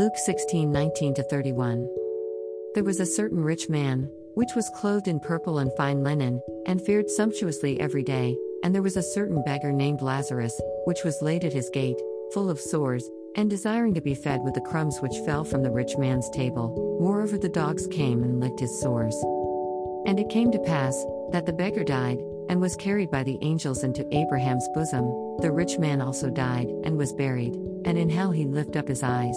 Luke 16 19 31. There was a certain rich man, which was clothed in purple and fine linen, and fared sumptuously every day, and there was a certain beggar named Lazarus, which was laid at his gate, full of sores, and desiring to be fed with the crumbs which fell from the rich man's table. Moreover, the dogs came and licked his sores. And it came to pass, that the beggar died, and was carried by the angels into Abraham's bosom. The rich man also died, and was buried, and in hell he lift up his eyes,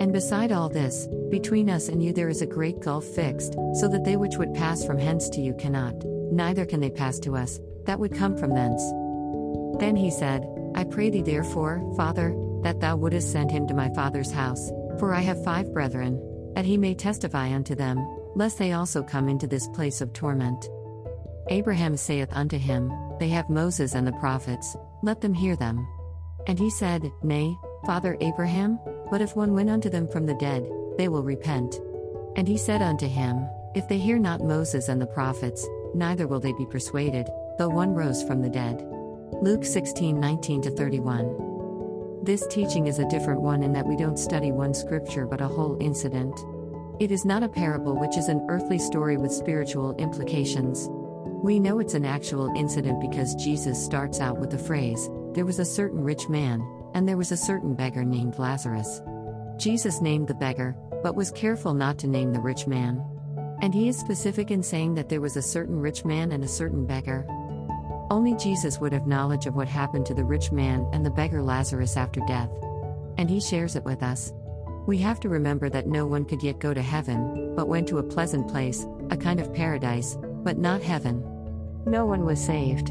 And beside all this, between us and you there is a great gulf fixed, so that they which would pass from hence to you cannot, neither can they pass to us, that would come from thence. Then he said, I pray thee therefore, Father, that thou wouldest send him to my father's house, for I have five brethren, that he may testify unto them, lest they also come into this place of torment. Abraham saith unto him, They have Moses and the prophets, let them hear them. And he said, Nay, Father Abraham, but if one went unto them from the dead, they will repent. And he said unto him, If they hear not Moses and the prophets, neither will they be persuaded, though one rose from the dead. Luke 16 19 31. This teaching is a different one in that we don't study one scripture but a whole incident. It is not a parable, which is an earthly story with spiritual implications. We know it's an actual incident because Jesus starts out with the phrase, There was a certain rich man, and there was a certain beggar named Lazarus. Jesus named the beggar, but was careful not to name the rich man. And he is specific in saying that there was a certain rich man and a certain beggar. Only Jesus would have knowledge of what happened to the rich man and the beggar Lazarus after death. And he shares it with us. We have to remember that no one could yet go to heaven, but went to a pleasant place, a kind of paradise, but not heaven. No one was saved.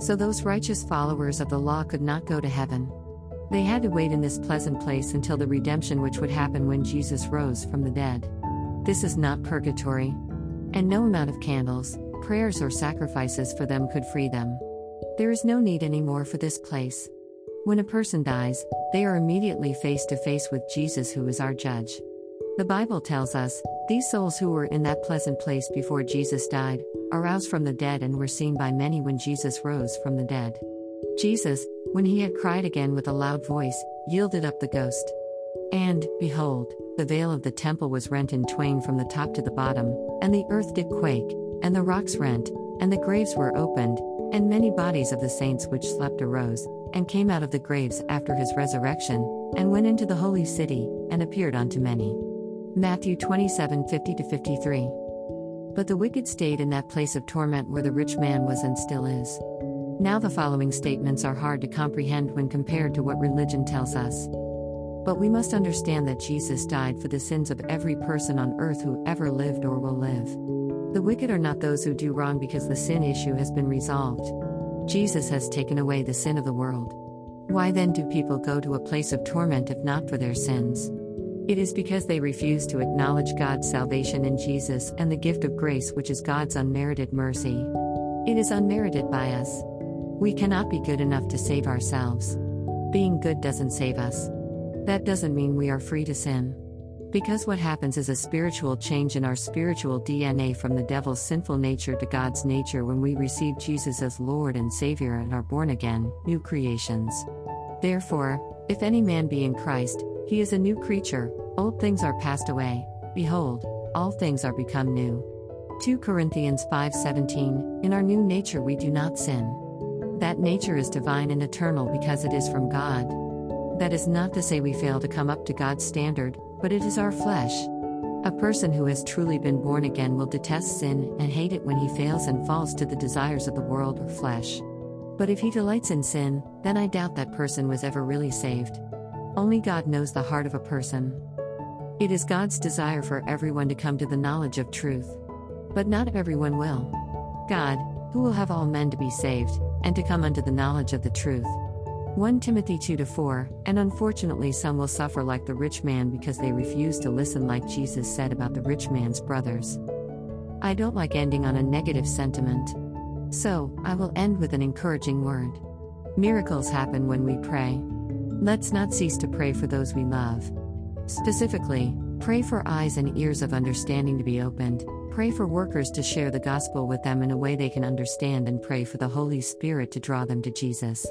So those righteous followers of the law could not go to heaven. They had to wait in this pleasant place until the redemption which would happen when Jesus rose from the dead. This is not purgatory. And no amount of candles, prayers, or sacrifices for them could free them. There is no need anymore for this place. When a person dies, they are immediately face to face with Jesus, who is our judge. The Bible tells us these souls who were in that pleasant place before Jesus died, aroused from the dead, and were seen by many when Jesus rose from the dead. Jesus, when he had cried again with a loud voice, yielded up the ghost. And, behold, the veil of the temple was rent in twain from the top to the bottom, and the earth did quake, and the rocks rent, and the graves were opened, and many bodies of the saints which slept arose, and came out of the graves after his resurrection, and went into the holy city, and appeared unto many. Matthew 27 50 53. But the wicked stayed in that place of torment where the rich man was and still is. Now, the following statements are hard to comprehend when compared to what religion tells us. But we must understand that Jesus died for the sins of every person on earth who ever lived or will live. The wicked are not those who do wrong because the sin issue has been resolved. Jesus has taken away the sin of the world. Why then do people go to a place of torment if not for their sins? It is because they refuse to acknowledge God's salvation in Jesus and the gift of grace, which is God's unmerited mercy. It is unmerited by us. We cannot be good enough to save ourselves. Being good doesn't save us. That doesn't mean we are free to sin. Because what happens is a spiritual change in our spiritual DNA from the devil's sinful nature to God's nature when we receive Jesus as Lord and Savior and are born again, new creations. Therefore, if any man be in Christ, he is a new creature, old things are passed away, behold, all things are become new. 2 Corinthians 5:17 In our new nature we do not sin. That nature is divine and eternal because it is from God. That is not to say we fail to come up to God's standard, but it is our flesh. A person who has truly been born again will detest sin and hate it when he fails and falls to the desires of the world or flesh. But if he delights in sin, then I doubt that person was ever really saved. Only God knows the heart of a person. It is God's desire for everyone to come to the knowledge of truth. But not everyone will. God, who will have all men to be saved, and to come unto the knowledge of the truth. 1 Timothy 2 4, and unfortunately, some will suffer like the rich man because they refuse to listen, like Jesus said about the rich man's brothers. I don't like ending on a negative sentiment. So, I will end with an encouraging word. Miracles happen when we pray. Let's not cease to pray for those we love. Specifically, pray for eyes and ears of understanding to be opened, pray for workers to share the gospel with them in a way they can understand, and pray for the Holy Spirit to draw them to Jesus.